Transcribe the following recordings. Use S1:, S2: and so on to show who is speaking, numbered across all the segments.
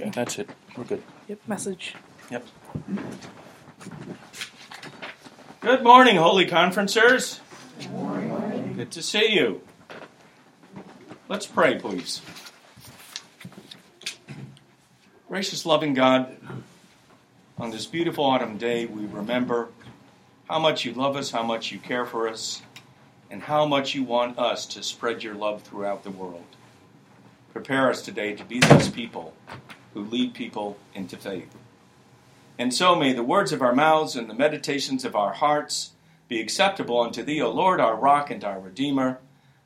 S1: Okay, that's it. We're good.
S2: Yep, message.
S1: Yep. Good morning, Holy Conferencers. Good morning. Good to see you. Let's pray, please. Gracious, loving God, on this beautiful autumn day, we remember how much you love us, how much you care for us, and how much you want us to spread your love throughout the world. Prepare us today to be those people who lead people into faith. And so may the words of our mouths and the meditations of our hearts be acceptable unto thee, O Lord, our rock and our redeemer,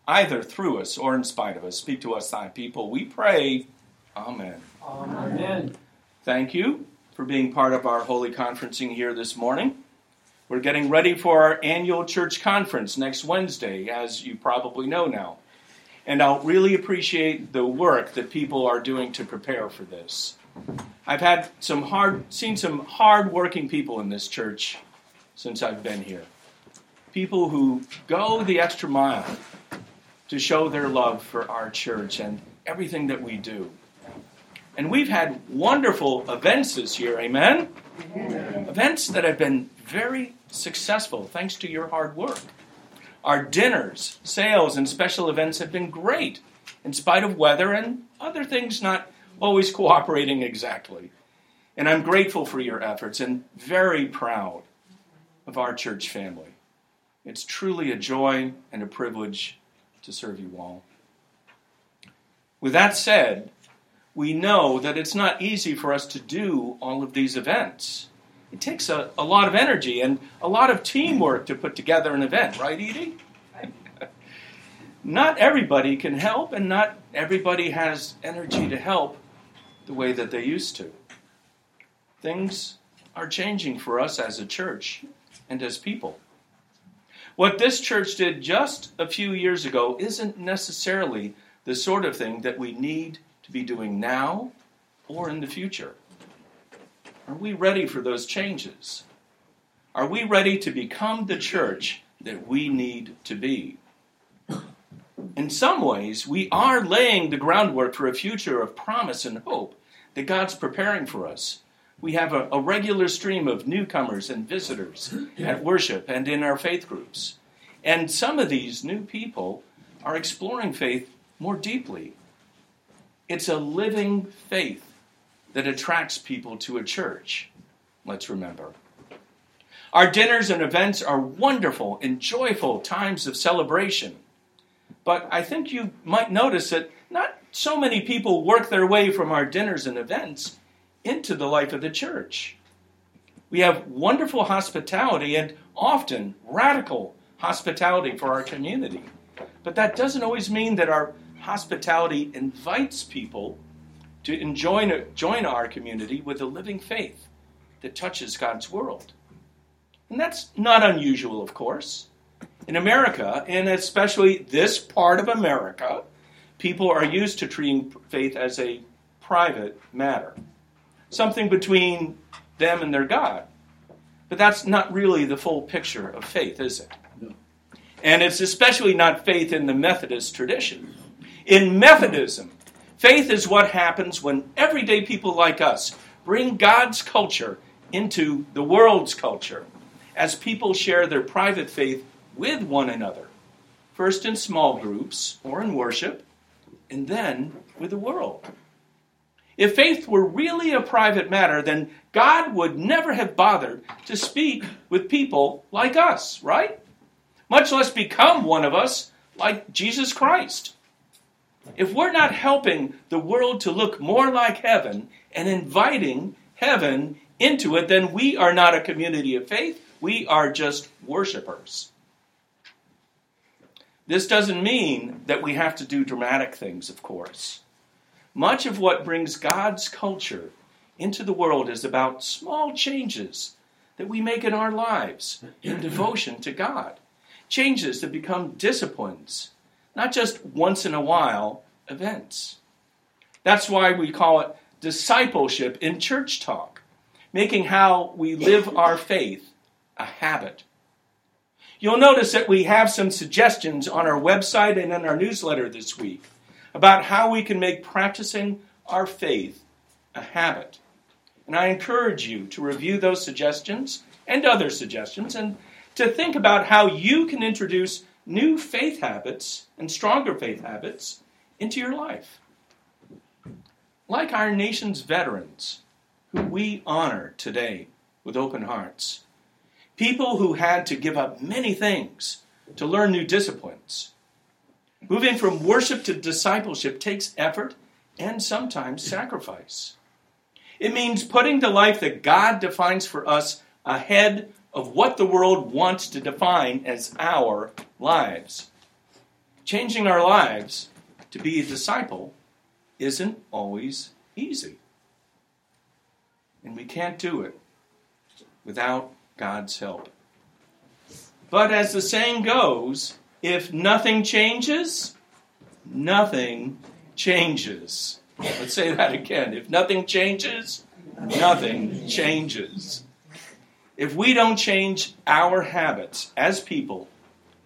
S1: either through us or in spite of us. Speak to us, thy people, we pray. Amen.
S3: Amen.
S1: Thank you for being part of our holy conferencing here this morning. We're getting ready for our annual church conference next Wednesday, as you probably know now. And I'll really appreciate the work that people are doing to prepare for this. I've had some hard, seen some hard-working people in this church since I've been here. People who go the extra mile to show their love for our church and everything that we do. And we've had wonderful events this year, amen? amen? Events that have been very successful thanks to your hard work. Our dinners, sales, and special events have been great in spite of weather and other things not always cooperating exactly. And I'm grateful for your efforts and very proud of our church family. It's truly a joy and a privilege to serve you all. With that said, we know that it's not easy for us to do all of these events. It takes a, a lot of energy and a lot of teamwork to put together an event, right, Edie? not everybody can help, and not everybody has energy to help the way that they used to. Things are changing for us as a church and as people. What this church did just a few years ago isn't necessarily the sort of thing that we need to be doing now or in the future. Are we ready for those changes? Are we ready to become the church that we need to be? In some ways, we are laying the groundwork for a future of promise and hope that God's preparing for us. We have a, a regular stream of newcomers and visitors at worship and in our faith groups. And some of these new people are exploring faith more deeply it's a living faith that attracts people to a church, let's remember. Our dinners and events are wonderful and joyful times of celebration. But I think you might notice that not so many people work their way from our dinners and events into the life of the church. We have wonderful hospitality and often radical hospitality for our community. But that doesn't always mean that our hospitality invites people to enjoy, join our community with a living faith that touches God's world. And that's not unusual, of course. In America, and especially this part of America, people are used to treating faith as a private matter, something between them and their God. But that's not really the full picture of faith, is it? No. And it's especially not faith in the Methodist tradition. In Methodism, faith is what happens when everyday people like us bring God's culture into the world's culture as people share their private faith with one another, first in small groups or in worship, and then with the world. If faith were really a private matter, then God would never have bothered to speak with people like us, right? Much less become one of us like Jesus Christ. If we're not helping the world to look more like heaven and inviting heaven into it, then we are not a community of faith. We are just worshipers. This doesn't mean that we have to do dramatic things, of course. Much of what brings God's culture into the world is about small changes that we make in our lives in devotion to God. Changes that become disciplines not just once in a while events. That's why we call it discipleship in church talk, making how we live our faith a habit. You'll notice that we have some suggestions on our website and in our newsletter this week about how we can make practicing our faith a habit. And I encourage you to review those suggestions and other suggestions and to think about how you can introduce new faith habits and stronger faith habits into your life. Like our nation's veterans, who we honor today with open hearts, people who had to give up many things to learn new disciplines. Moving from worship to discipleship takes effort and sometimes sacrifice. It means putting the life that God defines for us ahead of what the world wants to define as our lives. Changing our lives to be a disciple isn't always easy. And we can't do it without God's help. But as the saying goes, if nothing changes, nothing changes. Let's say that again. If nothing changes, nothing changes. If we don't change our habits as people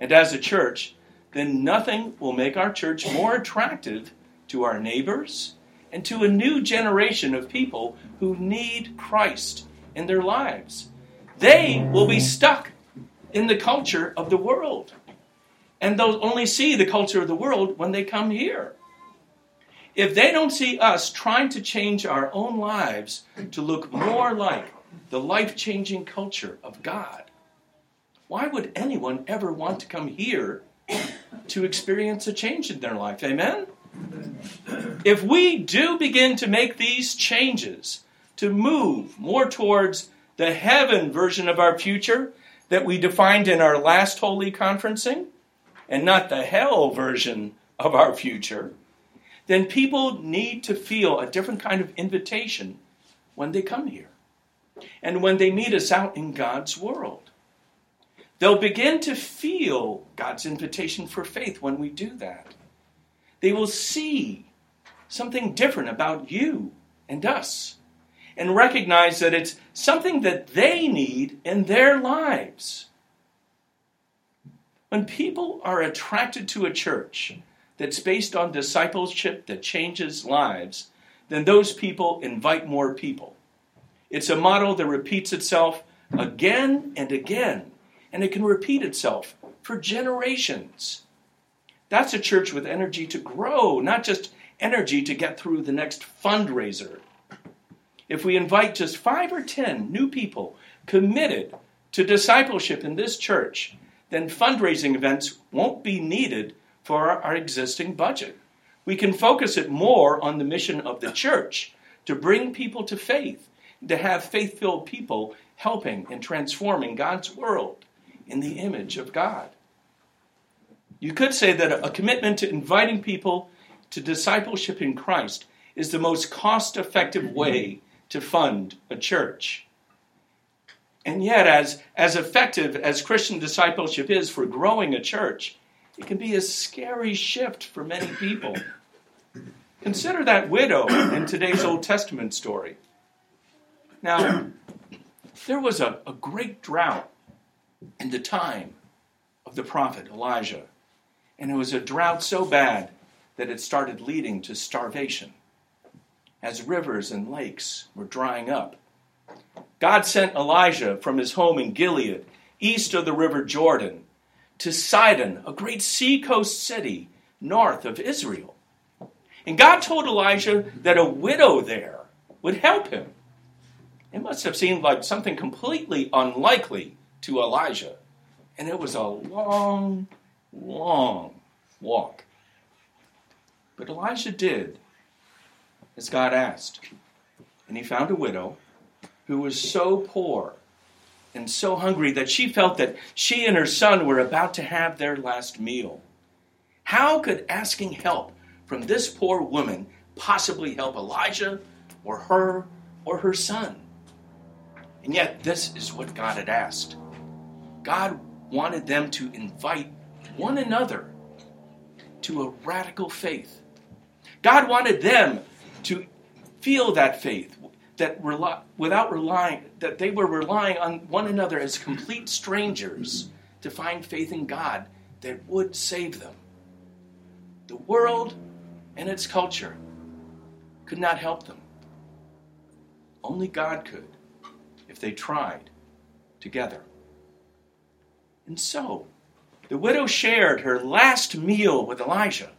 S1: and as a church, then nothing will make our church more attractive to our neighbors and to a new generation of people who need Christ in their lives. They will be stuck in the culture of the world. And they'll only see the culture of the world when they come here. If they don't see us trying to change our own lives to look more like the life changing culture of God, why would anyone ever want to come here to experience a change in their life? Amen? If we do begin to make these changes, to move more towards the heaven version of our future that we defined in our last holy conferencing, and not the hell version of our future, then people need to feel a different kind of invitation when they come here and when they meet us out in God's world. They'll begin to feel God's invitation for faith when we do that. They will see something different about you and us and recognize that it's something that they need in their lives. When people are attracted to a church that's based on discipleship that changes lives, then those people invite more people. It's a model that repeats itself again and again, and it can repeat itself for generations. That's a church with energy to grow, not just energy to get through the next fundraiser. If we invite just five or ten new people committed to discipleship in this church, then fundraising events won't be needed for our existing budget. We can focus it more on the mission of the church to bring people to faith, to have faith filled people helping and transforming God's world in the image of God. You could say that a commitment to inviting people to discipleship in Christ is the most cost effective way to fund a church. And yet, as, as effective as Christian discipleship is for growing a church, it can be a scary shift for many people. Consider that widow in today's Old Testament story. Now, there was a, a great drought in the time of the prophet Elijah, and it was a drought so bad that it started leading to starvation as rivers and lakes were drying up. God sent Elijah from his home in Gilead, east of the river Jordan, to Sidon, a great seacoast city north of Israel. And God told Elijah that a widow there would help him. It must have seemed like something completely unlikely to Elijah. And it was a long, long walk. But Elijah did as God asked. And he found a widow who was so poor and so hungry that she felt that she and her son were about to have their last meal. How could asking help from this poor woman possibly help Elijah or her or her son? And yet, this is what God had asked. God wanted them to invite one another to a radical faith. God wanted them to feel that faith, that rely, without relying, that they were relying on one another as complete strangers to find faith in God that would save them. The world and its culture could not help them. Only God could if they tried together. And so, the widow shared her last meal with Elijah.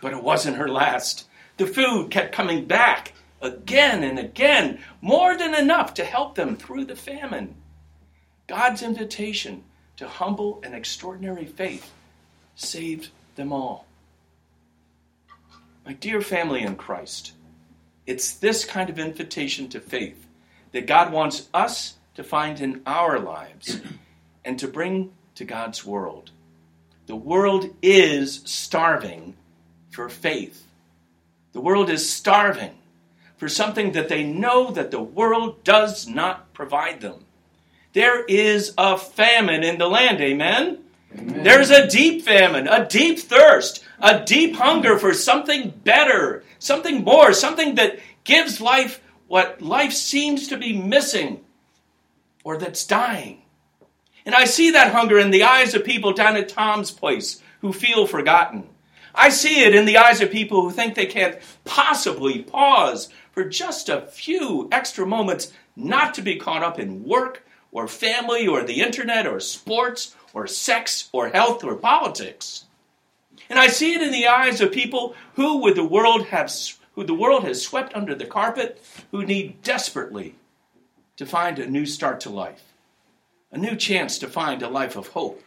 S1: But it wasn't her last. The food kept coming back again and again, more than enough to help them through the famine. God's invitation to humble and extraordinary faith saved them all. My dear family in Christ, it's this kind of invitation to faith that God wants us to find in our lives and to bring to God's world. The world is starving for faith. The world is starving for something that they know that the world does not provide them. There is a famine in the land, amen? amen? There's a deep famine, a deep thirst, a deep hunger for something better, something more, something that gives life what life seems to be missing or that's dying. And I see that hunger in the eyes of people down at Tom's place who feel forgotten. I see it in the eyes of people who think they can't possibly pause for just a few extra moments not to be caught up in work or family or the internet or sports or sex or health or politics. And I see it in the eyes of people who, with the world, have who the world has swept under the carpet, who need desperately to find a new start to life, a new chance to find a life of hope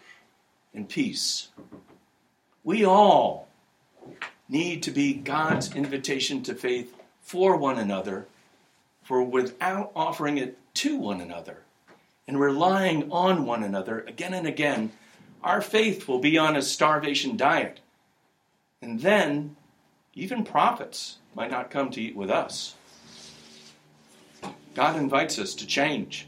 S1: and peace. We all need to be God's invitation to faith for one another, for without offering it to one another and relying on one another again and again, our faith will be on a starvation diet. And then, even prophets might not come to eat with us. God invites us to change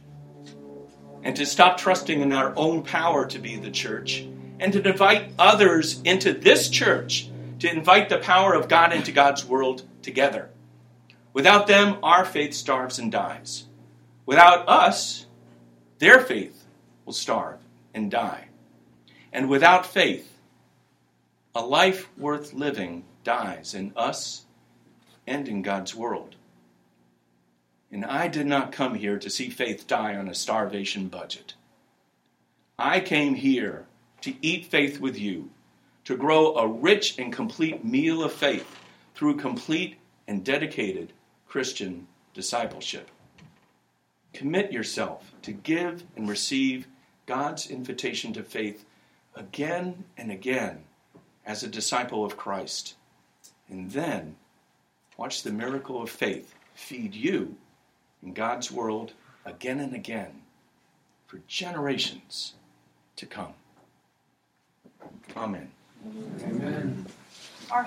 S1: and to stop trusting in our own power to be the church and to invite others into this church to invite the power of God into God's world together. Without them, our faith starves and dies. Without us, their faith will starve and die. And without faith, a life worth living dies in us and in God's world. And I did not come here to see faith die on a starvation budget. I came here to eat faith with you, to grow a rich and complete meal of faith through complete and dedicated Christian discipleship. Commit yourself to give and receive God's invitation to faith again and again as a disciple of Christ. And then watch the miracle of faith feed you in God's world again and again for generations to come. Amen.
S2: Amen. Our